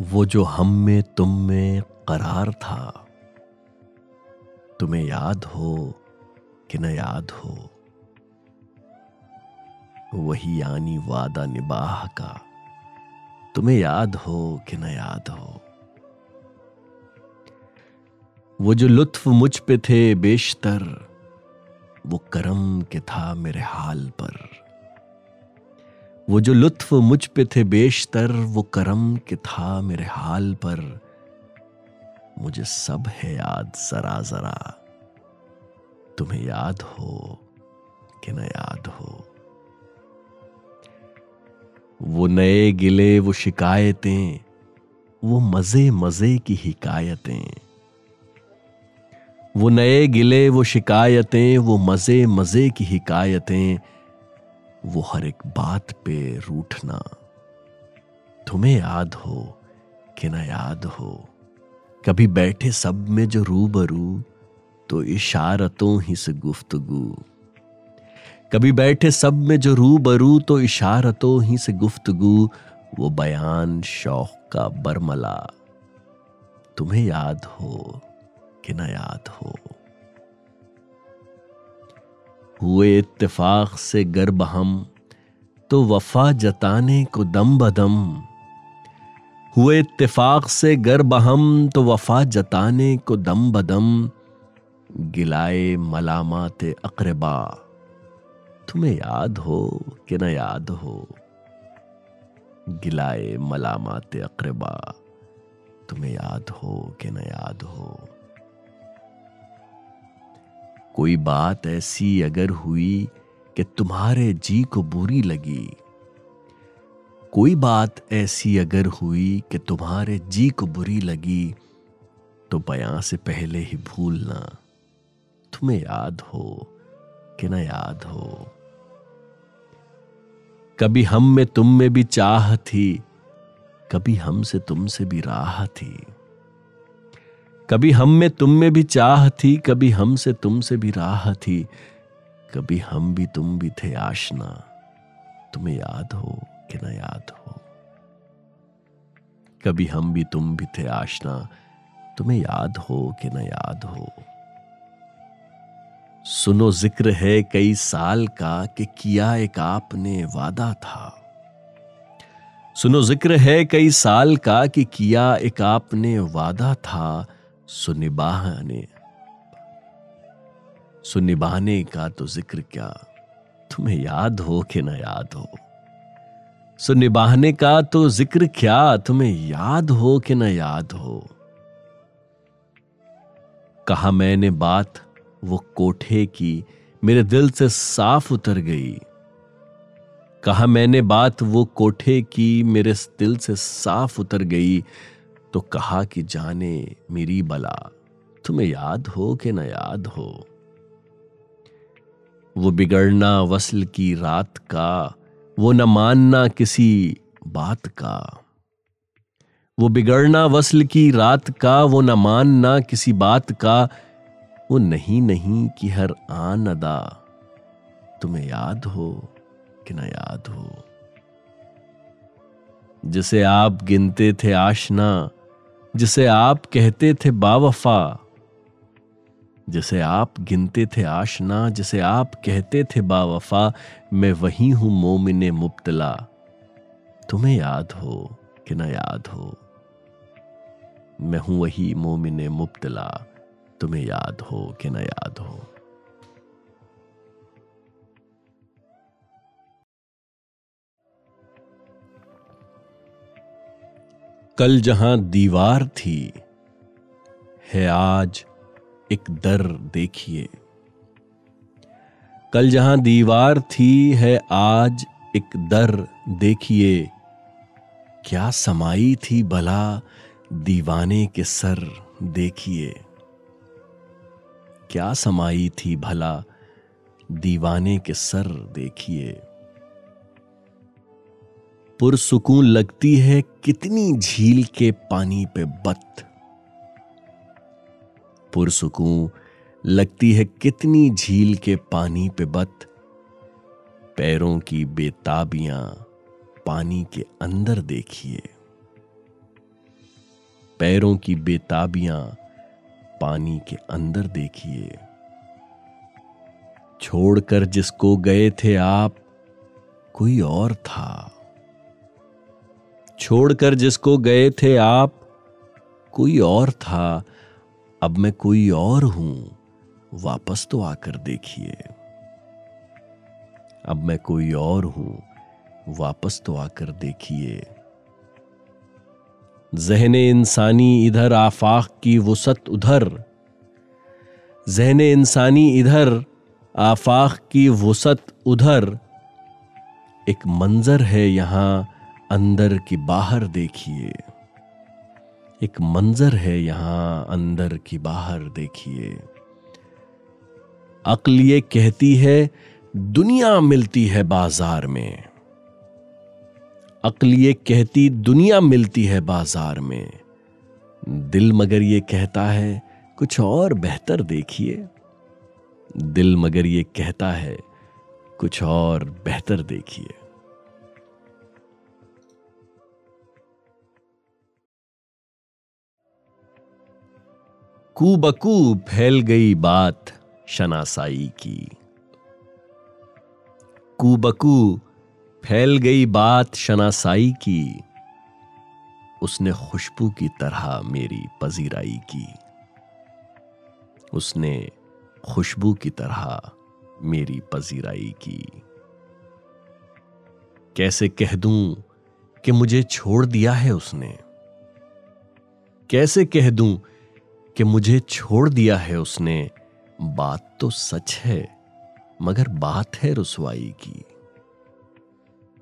वो जो हम में, तुम में करार था। तुम्हें याद हो कि न याद हो, वही यानी वादा निबाह का। तुम्हें याद हो कि न याद हो। वो जो लुत्फ मुझ पे थे बेशतर, वो करम के था मेरे हाल पर। वो जो लुत्फ मुझ पे थे बेशतर, वो करम के था मेरे हाल पर। मुझे सब है याद जरा जरा। तुम्हें याद हो कि न याद हो। वो नए गिले, वो शिकायतें, वो मज़े मज़े की हिकायतें। वो नए गिले, वो शिकायतें, वो मज़े मज़े की हिकायतें। वो हर एक बात पे रूठना। तुम्हें याद हो कि ना याद हो। कभी बैठे सब में जो रूबरू तो इशारतों ही से गुफ्तगु। कभी बैठे सब में जो रूबरू तो इशारतों ही से गुफ्तगु, वो बयान शौक का बरमला। तुम्हें याद हो कि ना याद हो। हुए इत्तेफाक से गर्ब हम तो वफा जताने को दम बदम। हुए इत्तेफाक से गर्ब हम तो वफा जताने को दम बदम। गिलाए मलामात अकरबा, तुम्हें याद हो कि न याद हो। गिलाए मलामात अकरबा, तुम्हें याद हो कि न याद हो। कोई बात ऐसी अगर हुई कि तुम्हारे जी को बुरी लगी। कोई बात ऐसी अगर हुई कि तुम्हारे जी को बुरी लगी तो बयां से पहले ही भूलना तुम्हें याद हो कि ना याद हो। कभी हम में तुम में भी चाह थी, कभी हमसे तुमसे भी राह थी। कभी हम में तुम में भी चाह थी, कभी हमसे तुमसे भी राह थी, कभी हम भी तुम भी थे आशना। तुम्हें याद हो कि ना याद हो? कभी हम भी तुम भी थे आशना, तुम्हें याद हो कि ना याद हो? सुनो, ज़िक्र है कई साल का कि किया एक आपने वादा था। सुनो, ज़िक्र है कई साल का कि किया एक आपने वादा था सुनिबाहने। सुनिबाहने का तो ज़िक्र क्या? तुम्हें याद हो कि ना याद हो? सुनिबाहने का तो ज़िक्र क्या? तुम्हें याद हो कि ना याद हो? कहा मैंने बात, वो कोठे की मेरे दिल से साफ़ उतर गई। कहा मैंने बात, वो कोठे की मेरे दिल से साफ़ उतर गई। तो कहा कि जाने मेरी बला, तुम्हें याद हो कि न याद हो। वो बिगड़ना वसल की रात का, वो न मानना किसी बात का। वो बिगड़ना वसल की रात का, वो न मानना किसी बात का, वो नहीं नहीं कि हर आन अदा, तुम्हें याद हो कि ना याद हो। जिसे आप गिनते थे आशना जिसे आप कहते थे बावफा, जिसे आप गिनते थे आशना, जिसे आप कहते थे बावफा, मैं वही हूँ मोमिन मुब्तला। तुम्हें याद हो कि ना याद हो? मैं हूँ वही मोमिन मुब्तला। तुम्हें याद हो कि ना याद हो? कल जहाँ दीवार थी, है आज एक दर देखिए। कल जहाँ दीवार थी, है आज एक दर देखिए। क्या समाई थी भला दीवाने के सर देखिए। क्या समाई थी भला दीवाने के सर देखिए। पुरसुकून लगती है कितनी झील के पानी पे बत पुरसुकून लगती है कितनी झील के पानी पे बत पैरों की बेताबियाँ पानी के अंदर देखिए। पैरों की बेताबियाँ पानी के अंदर देखिए। छोड़कर जिसको गए थे आप, कोई और था। छोड़कर जिसको गए थे आप, कोई और था। अब मैं कोई और हूँ, वापस तो आकर देखिए। अब मैं कोई और हूँ, वापस तो आकर देखिए। जहन इंसानी इधर आफाक की वसत उधर। जहन इंसानी इधर आफाक की वसत उधर। एक मंजर है यहाँ अंदर की बाहर देखिए। एक मंजर है यहाँ अंदर की बाहर देखिए। अक्ल ये कहती है, दुनिया मिलती है बाज़ार में। अक्ल ये कहती, दुनिया मिलती है बाज़ार में। दिल मगर ये कहता है, कुछ और बेहतर देखिए। दिल मगर ये कहता है, कुछ और बेहतर देखिए। कूबकू फैल गई बात शनासाई की। कूबकू फैल गई बात शनासाई की। उसने खुशबू की तरह मेरी पजीराई की। उसने खुशबू की तरह मेरी पजीराई की। कैसे कह दूँ कि मुझे छोड़ दिया है उसने? कैसे कह दूँ कि मुझे छोड़ दिया है उसने। बात तो सच है, मगर बात है रसवाई की।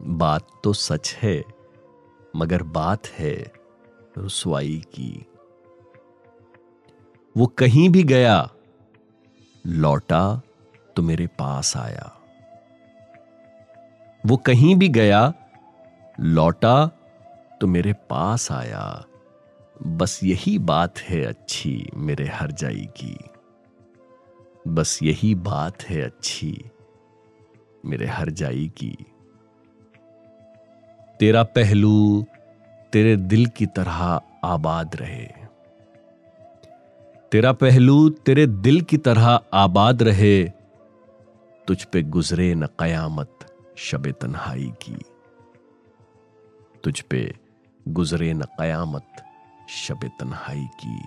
बात तो सच है, मगर बात है रसवाई की। वो कहीं भी गया, लौटा तो मेरे पास आया। वो कहीं भी गया, लौटा तो मेरे पास आया। बस यही बात है अच्छी मेरे हर की बस यही बात है अच्छी मेरे हर की तेरा पहलू तेरे दिल की तरह आबाद रहे। तेरा पहलू तेरे दिल की तरह आबाद रहे, तुझ पे गुजरे न कयामत शब तन्हाई की। तुझ पे गुजरे न कयामत शब तन्हाई की।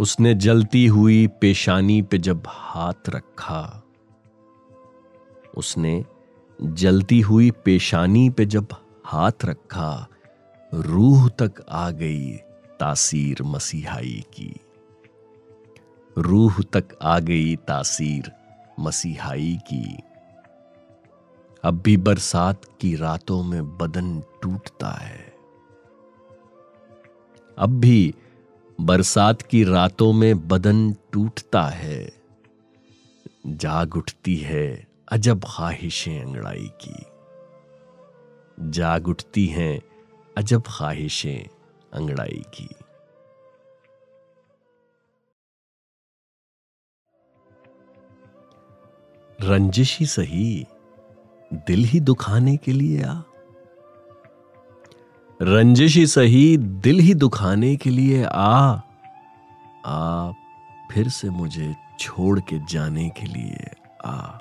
उसने जलती हुई पेशानी पे जब हाथ रखा, उसने जलती हुई पेशानी पे जब हाथ रखा, रूह तक आ गई तासीर मसीहाई की। रूह तक आ गई तासीर मसीहाई की। अब भी बरसात की रातों में बदन टूटता है। अब भी बरसात की रातों में बदन टूटता है। जाग उठती है अजब ख्वाहिशें अंगड़ाई की। जाग उठती हैं अजब ख्वाहिशें अंगड़ाई की। रंजिश ही सही, दिल ही दुखाने के लिए आ। रंजिश सही, दिल ही दुखाने के लिए आ। आ फिर से मुझे छोड़ के जाने के लिए आ।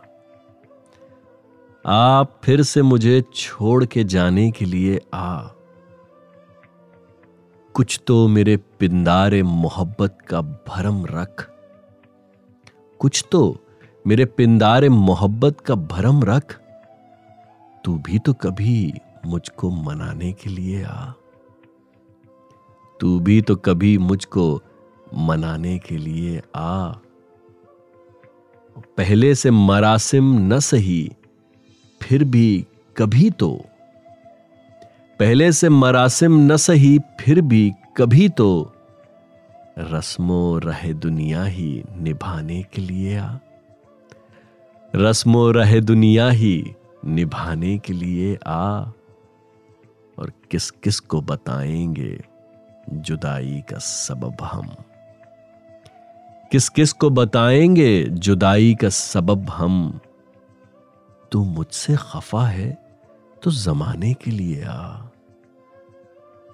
आप फिर से मुझे छोड़ के जाने के लिए आ। कुछ तो मेरे पिंदारे मोहब्बत का भरम रख। कुछ तो मेरे पिंदारे मोहब्बत का भरम रख। तू भी तो कभी मुझको मनाने के लिए आ। तू भी तो कभी मुझको मनाने के लिए आ। पहले से मरासिम न सही, फिर भी कभी तो। पहले से मरासिम न सही, फिर भी कभी तो। रस्मो रहे दुनिया ही निभाने के लिए आ। रस्मो रहे दुनिया ही निभाने के लिए आ। और किस किस को बताएँगे जुदाई का सबब हम? किस किस को बताएँगे जुदाई का सबब हम? तू मुझसे खफा है तो जमाने के लिए आ।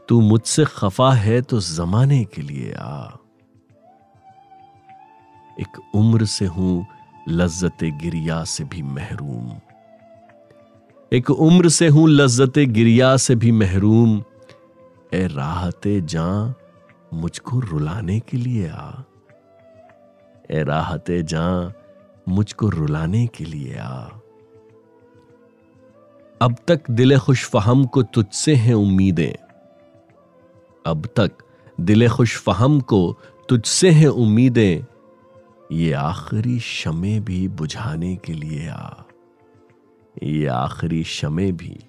तू मुझसे खफा है तो जमाने के लिए आ। एक उम्र से हूँ लज्जत गिरिया से भी महरूम। एक उम्र से हूँ, लज्जत गिरिया से भी महरूम। ए राहते जा मुझको रुलाने के लिए आ। ए राहते जा मुझको रुलाने के लिए आ। अब तक दिल खुश फहम को तुझसे हैं उम्मीदें। अब तक दिल खुश फहम को तुझसे हैं उम्मीदें। ये आखिरी शमे भी बुझाने के लिए आ। ये आखिरी शमे भी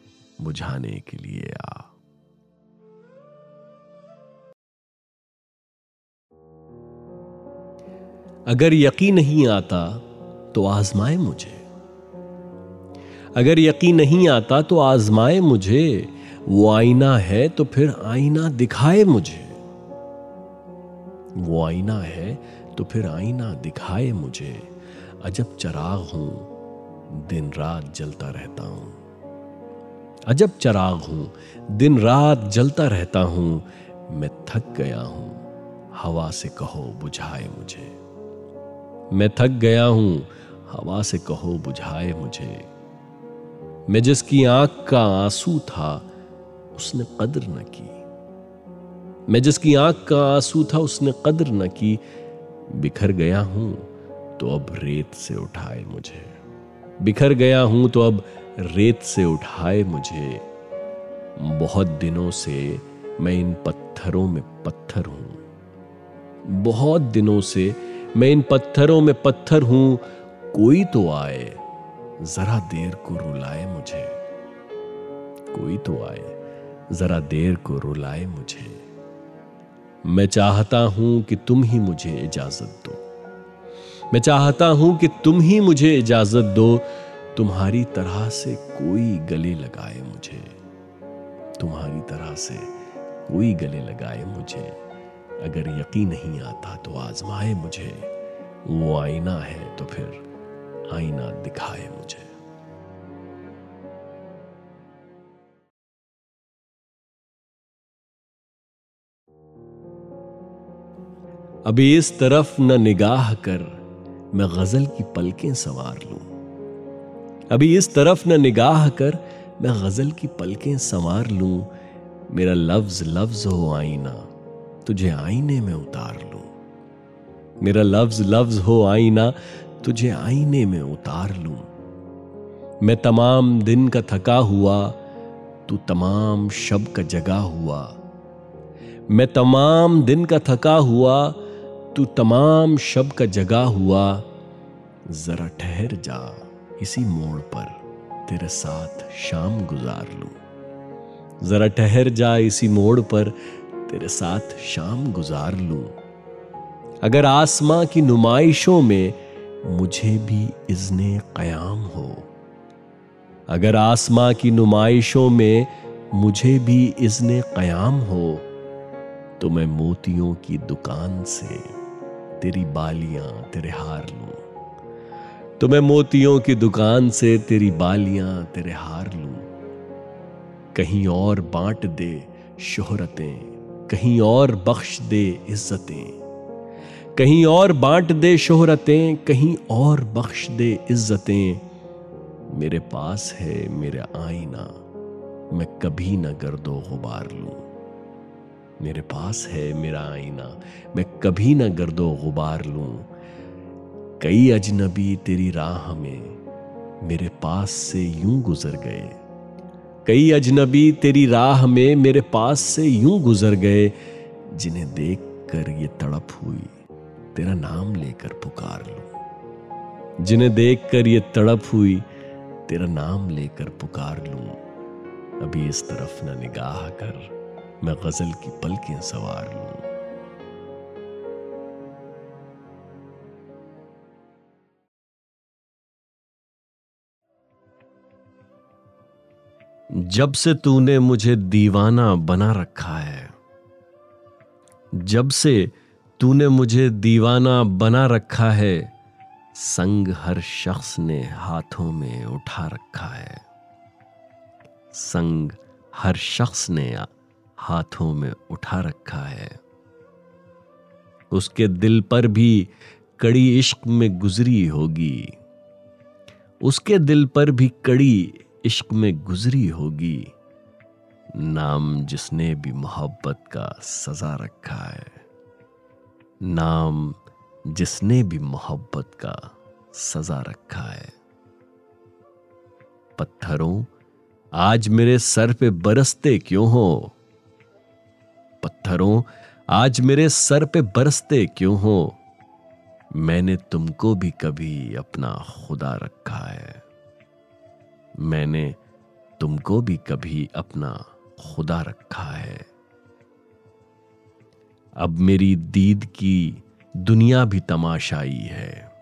बुझाने के लिए आ। अगर यकीन नहीं आता तो आजमाए मुझे। अगर यकीन नहीं आता तो आजमाए मुझे। वो आईना है तो फिर आईना दिखाए मुझे। वो आईना है तो फिर आईना दिखाए मुझे। अजब चराग हूँ दिन रात जलता रहता हूँ। अजब चराग हूँ दिन रात जलता रहता हूँ। मैं थक गया हूँ, हवा से कहो बुझाए मुझे। मैं थक गया हूँ, हवा से कहो बुझाए मुझे। मैं जिसकी आँख का आँसू था, उसने कदर न की। मैं जिसकी आँख का आँसू था, उसने कदर न की। बिखर गया हूँ तो अब रेत से उठाए मुझे। बिखर गया हूँ तो अब रेत से उठाए मुझे। बहुत दिनों से मैं इन पत्थरों में पत्थर हूँ। बहुत दिनों से मैं इन पत्थरों में पत्थर हूँ। कोई तो आए, जरा देर को रुलाए मुझे। कोई तो आए, जरा देर को रुलाए मुझे। मैं चाहता हूँ कि तुम ही मुझे इजाज़त दो। मैं चाहता हूँ कि तुम ही मुझे इजाज़त दो। तुम्हारी तरह से कोई गले लगाए मुझे। तुम्हारी तरह से कोई गले लगाए मुझे। अगर यकीन नहीं आता तो आजमाए मुझे। वो आईना है तो फिर आईना दिखाए मुझे। अभी इस तरफ़ न निगाह कर। मैं गज़ल की पलकें संवार लूँ। अभी इस तरफ़ न निगाह कर मैं गज़ल की पलकें संवार लूँ। मेरा लफ्ज लफ्ज हो आईना, तुझे आईने में उतार लूँ। मेरा लफ्ज लफ्ज हो आईना, तुझे आईने में उतार लूँ। मैं तमाम दिन का थका हुआ, तू तमाम शब का जगा हुआ। मैं तमाम दिन का थका हुआ तू तमाम शब का जगा हुआ, जरा ठहर जा इसी मोड़ पर, तेरे साथ शाम गुजार लूँ। जरा ठहर जा इसी मोड़ पर, तेरे साथ शाम गुजार लूँ। अगर आसमां की नुमाइशों में मुझे भी इजने कयाम हो, अगर आसमां की नुमाइशों में मुझे भी इजने कयाम हो तो मैं मोतियों की दुकान से तेरी बालियाँ तेरे हार लूँ। तो मैं मोतियों की दुकान से तेरी बालियाँ तेरे हार लूँ। कहीं और बांट दे शोहरतें, कहीं और बख्श दे इज्जतें। कहीं और बांट दे शोहरतें, कहीं और बख्श दे इज्जतें। मेरे पास है मेरा आईना, मैं कभी न गर्दो गुबार लूँ। मेरे पास है मेरा आईना। मैं कभी ना गर्दो गुबार लूँ। कई अजनबी तेरी राह में मेरे पास से यूँ गुजर गए। कई अजनबी तेरी राह में मेरे पास से यूँ गुजर गए, जिन्हें देख कर ये तड़प हुई। तेरा नाम लेकर पुकार लूँ। जिन्हें देख कर ये तड़प हुई, तेरा नाम लेकर पुकार लूँ। अभी इस तरफ़ ना निगाह कर। मैं गज़ल की पलकें सवार लूँ। जब से तूने मुझे दीवाना बना रखा है, जब से तूने मुझे दीवाना बना रखा है, संग हर शख्स ने हाथों में उठा रखा है। संग हर शख्स ने हाथों में उठा रखा है। उसके दिल पर भी कड़ी इश्क में गुजरी होगी। उसके दिल पर भी कड़ी इश्क में गुजरी होगी। नाम जिसने भी मोहब्बत का सजा रखा है। नाम जिसने भी मोहब्बत का सजा रखा है। पत्थरों, आज मेरे सर पे बरसते क्यों हो? पत्थरों, आज मेरे सर पे बरसते क्यों हो? मैंने तुमको भी कभी अपना खुदा रखा है। मैंने तुमको भी कभी अपना खुदा रखा है। अब मेरी दीद की दुनिया भी तमाशाई है।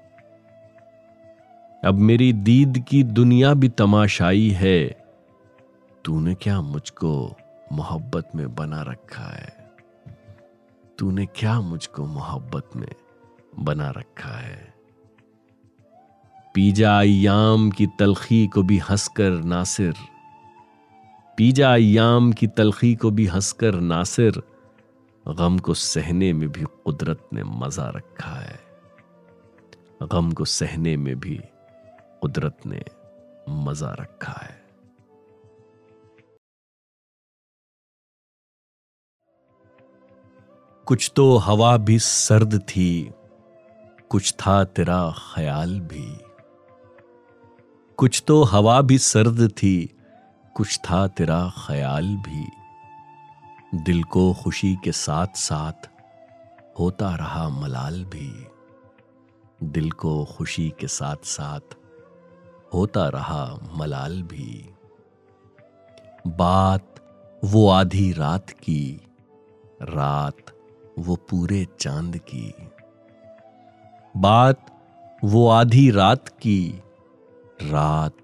अब मेरी दीद की दुनिया भी तमाशाई है। तूने क्या मुझको मोहब्बत में बना रखा है। तूने क्या मुझको मोहब्बत में बना रखा है? पीजा अयाम की तलखी को भी हंसकर नासिर। पीजा अयाम की तलखी को भी हंसकर नासिर। गम को सहने में भी कुदरत ने मज़ा रखा है। गम को सहने में भी कुदरत ने मज़ा रखा है। कुछ तो हवा भी सर्द थी, कुछ था तेरा ख्याल भी। कुछ तो हवा भी सर्द थी, कुछ था तेरा ख्याल भी। दिल को खुशी के साथ साथ होता रहा मलाल भी। दिल को खुशी के साथ साथ होता रहा मलाल भी। बात वो आधी रात की, रात वो पूरे चाँद की। बात वो आधी रात की, रात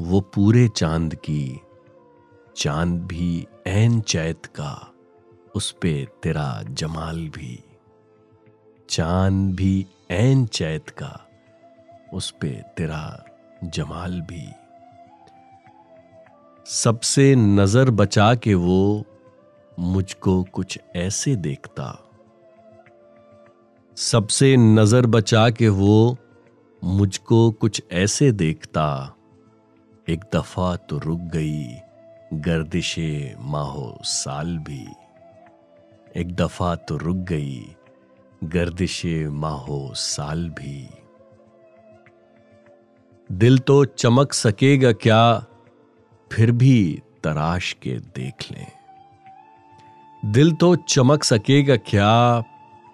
वो पूरे चाँद की। चाँद भी ऐन चैत का, उस पे तेरा जमाल भी। चाँद भी ऐन चैत का, उस पे तेरा जमाल भी। सबसे नज़र बचा के वो मुझको कुछ ऐसे देखता। सबसे नज़र बचा के वो मुझको कुछ ऐसे देखता। एक दफ़ा तो रुक गई गर्दिशे माहो साल भी। एक दफ़ा तो रुक गई गर्दिशे माहो साल भी। दिल तो चमक सकेगा क्या, फिर भी तराश के देख लें। दिल तो चमक सकेगा क्या,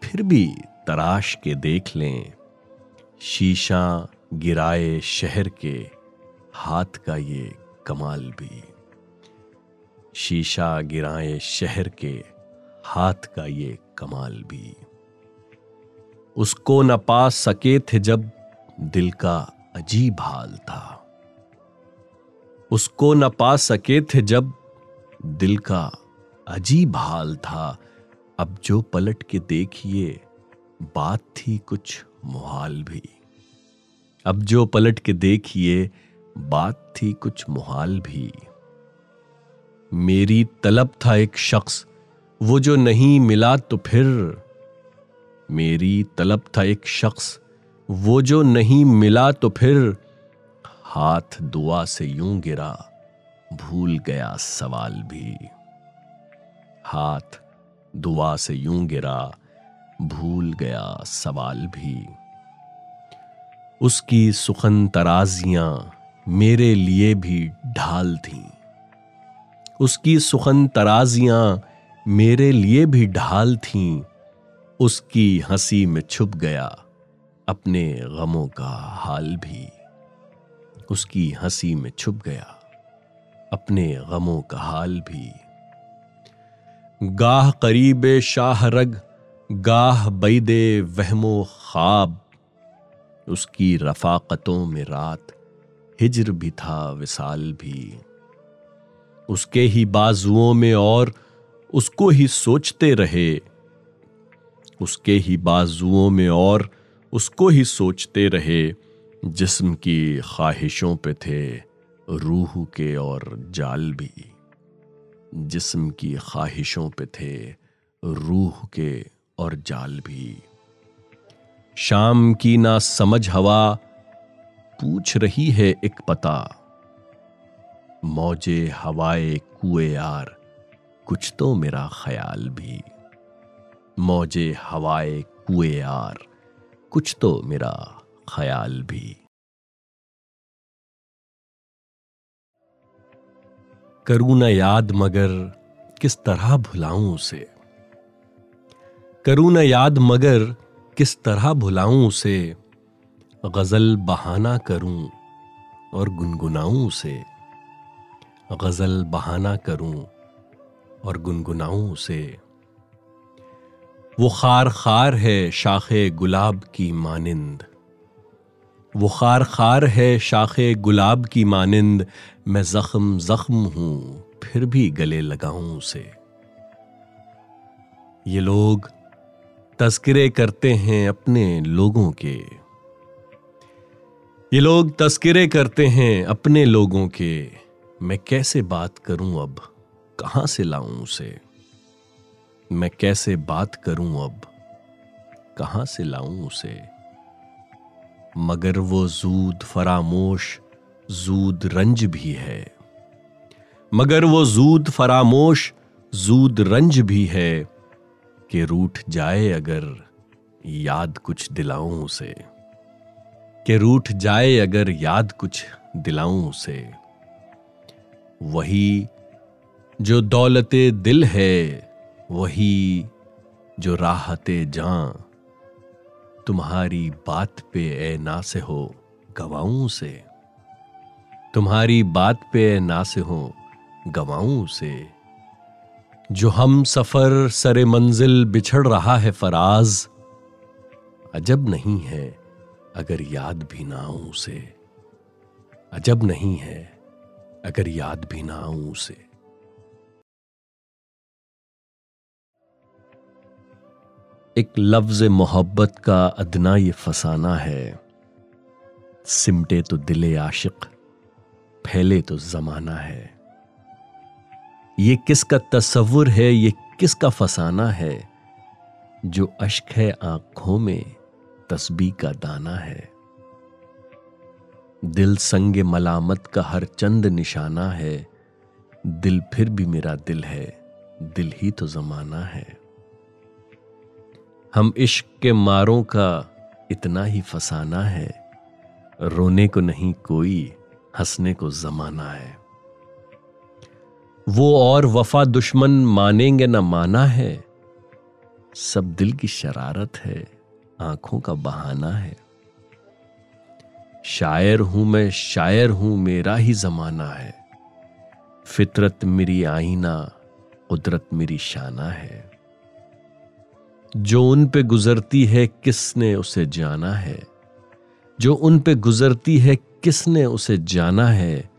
फिर भी तराश के देख लें। शीशा गिराए शहर के, हाथ का ये कमाल भी। शीशा गिराए शहर के, हाथ का ये कमाल भी। उसको न पा सके थे जब दिल का अजीब हाल था। उसको न पा सके थे जब दिल का अजीब हाल था। अब जो पलट के देखिए बात थी कुछ मुहाल भी। अब जो पलट के देखिए, बात थी कुछ मुहाल भी। मेरी तलब था एक शख्स, वो जो नहीं मिला तो फिर। मेरी तलब था एक शख्स, वो जो नहीं मिला तो फिर। हाथ दुआ से यूँ गिरा, भूल गया सवाल भी। हाथ दुआ से यूँ गिरा भूल गया सवाल भी। उसकी सुखन तराजियाँ मेरे लिए भी ढाल थीं। उसकी सुखन तराजियाँ मेरे लिए भी ढाल थीं। उसकी हँसी में छुप गया अपने गमों का हाल भी। उसकी हँसी में छुप गया अपने गमों का हाल भी। गाह करीब शाह रग गाह बैदे वहमो ख्वाब उसकी रफाकतों में रात, हिजर भी था, विसाल भी। उसके ही बाजुओं में और उसको ही सोचते रहे। उसके ही बाजुओं में और उसको ही सोचते रहे, जिस्म की ख्वाहिशों पे थे, रूह के और जाल भी। जिस्म की ख्वाहिशों पे थे, रूह के और जाल भी। शाम की ना समझ हवा, पूछ रही है एक पता। मौजे हवाए कुए यार कुछ तो मेरा ख्याल भी। मौजे हवाए कुए यार कुछ तो मेरा ख्याल भी। करूँ न याद मगर किस तरह भुलाऊं उसे? करूँ न याद मगर किस तरह भुलाऊं उसे, गज़ल बहाना करूँ और गुनगुनाऊं उसे। गज़ल बहाना करूँ और गुनगुनाऊं उसे। वो खार खार है शाखे गुलाब की मानिंद। वो खार खार है शाखे गुलाब की मानिंद। मैं जख्म जख्म हूँ, फिर भी गले लगाऊँ उसे। ये लोग तस्करे करते हैं अपने लोगों के। ये लोग तस्करे करते हैं अपने लोगों के। मैं कैसे बात करूँ अब? कहाँ से लाऊं उसे? मैं कैसे बात करूँ अब? कहाँ से लाऊं उसे? मगर वो जूद फरामोश, जूद रंज भी है। मगर वो जूद फरामोश, जूद रंज भी है। कि रूठ जाए अगर याद कुछ दिलाऊं उसे। कि रूठ जाए अगर याद कुछ दिलाऊं उसे। वही जो दौलत दिल है, वही जो राहत जां, तुम्हारी बात पे ए ना से हो गवाऊं से तुम्हारी बात पे ए ना से हो गवाऊं से जो हम सफ़र सरे मंजिल बिछड़ रहा है फराज, अजब नहीं है अगर याद भी ना आऊँ उसे। अजब नहीं है अगर याद भी ना आऊँ उसे। एक लफ्ज मोहब्बत का अदना ये फसाना है। सिमटे तो दिले आशिक, फैले तो जमाना है। ये किसका तस्वुर है, ये किसका फसाना है? जो अश्क है आँखों में तस्बी का दाना है। दिल संग मलामत का हर चंद निशाना है। दिल फिर भी मेरा दिल है, दिल ही तो जमाना है। हम इश्क के मारों का इतना ही फसाना है। रोने को नहीं कोई, हंसने को जमाना है। वो और वफा दुश्मन मानेंगे ना माना है। सब दिल की शरारत है, आँखों का बहाना है। शायर हूँ मैं, शायर हूँ मेरा ही जमाना है। फितरत मेरी आईना कुदरत मेरी शाना है। जो उन पे गुजरती है, किसने उसे जाना है? जो उन पे गुजरती है, किसने उसे जाना है?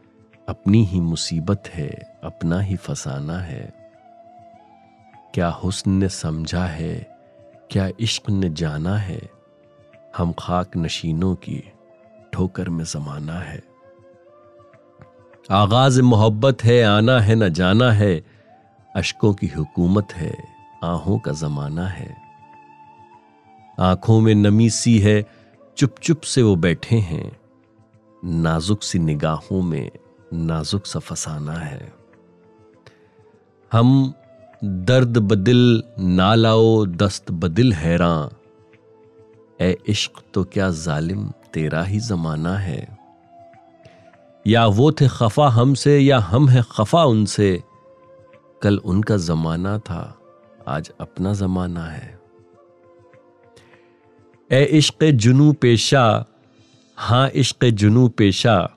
अपनी ही मुसीबत है, अपना ही फसाना है। क्या हुस्न ने समझा है, क्या इश्क ने जाना है, हम खाक नशीनों की ठोकर में जमाना है। आगाज़ मोहब्बत है, आना है, न जाना है, अशकों की हुकूमत है, आहों का जमाना है। आँखों में नमी सी है चुप चुप से वो बैठे हैं, नाजुक सी निगाहों में नाजुक सा फसाना है। हम दर्द बदिल ना लाओ, दस्त बदिल हैरान ए इश्क तो क्या जालिम तेरा ही जमाना है। या वो थे खफा हमसे, या हम हैं खफा उनसे। कल उनका जमाना था, आज अपना जमाना है। ए इश्क जुनू पेशा हाँ इश्क जुनू पेशा।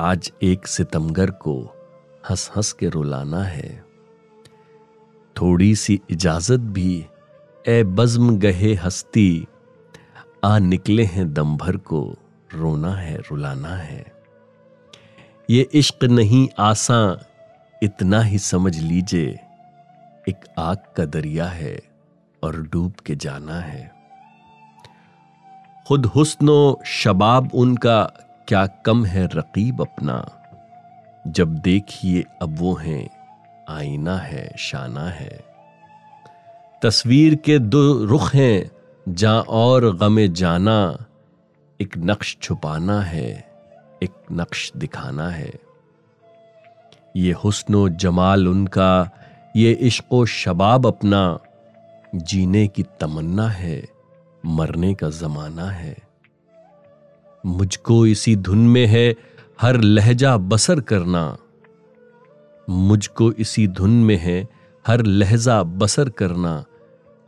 आज एक सितमगर को हंस हंस के रुलाना है। थोड़ी सी इजाज़त भी, ए बज्म गहे हस्ती, आ निकले हैं दम भर को रोना है, रुलाना है। ये इश्क नहीं आसा, इतना ही समझ लीजिए, एक आग का दरिया है और डूब के जाना है। खुद हुस्नो शबाब उनका क्या कम है रकीब अपना? जब देखिए अब वो हैं, आईना है, शाना है। तस्वीर के दो रुख हैं जा और गमे जाना। एक नक्श छुपाना है, एक नक्श दिखाना है। ये हुस्न जमाल उनका, ये इश्क शबाब अपना। जीने की तमन्ना है, मरने का जमाना है। मुझको इसी धुन में है, हर लहजा बसर करना। मुझको इसी धुन में है, हर लहजा बसर करना।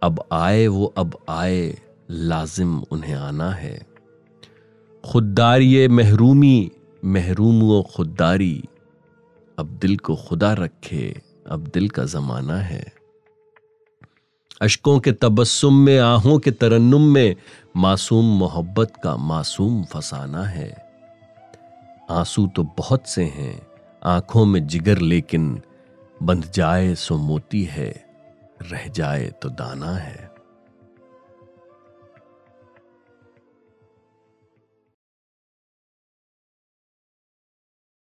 अब आए वो, अब आए, लाजिम उन्हें आना है। खुददारी महरूमी, महरूम व खुददारी। अब दिल को खुदा रखे, अब दिल का जमाना है। अशकों के तबस्सुम में, आहों के तरन्नुम में, मासूम मोहब्बत का मासूम फसाना है। आँसू तो बहुत से हैं, आँखों में जिगर, लेकिन बंध जाए सो मोती है, रह जाए तो दाना है।